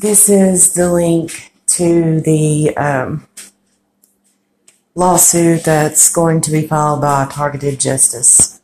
This is the link to the um, lawsuit that's going to be filed by Targeted Justice.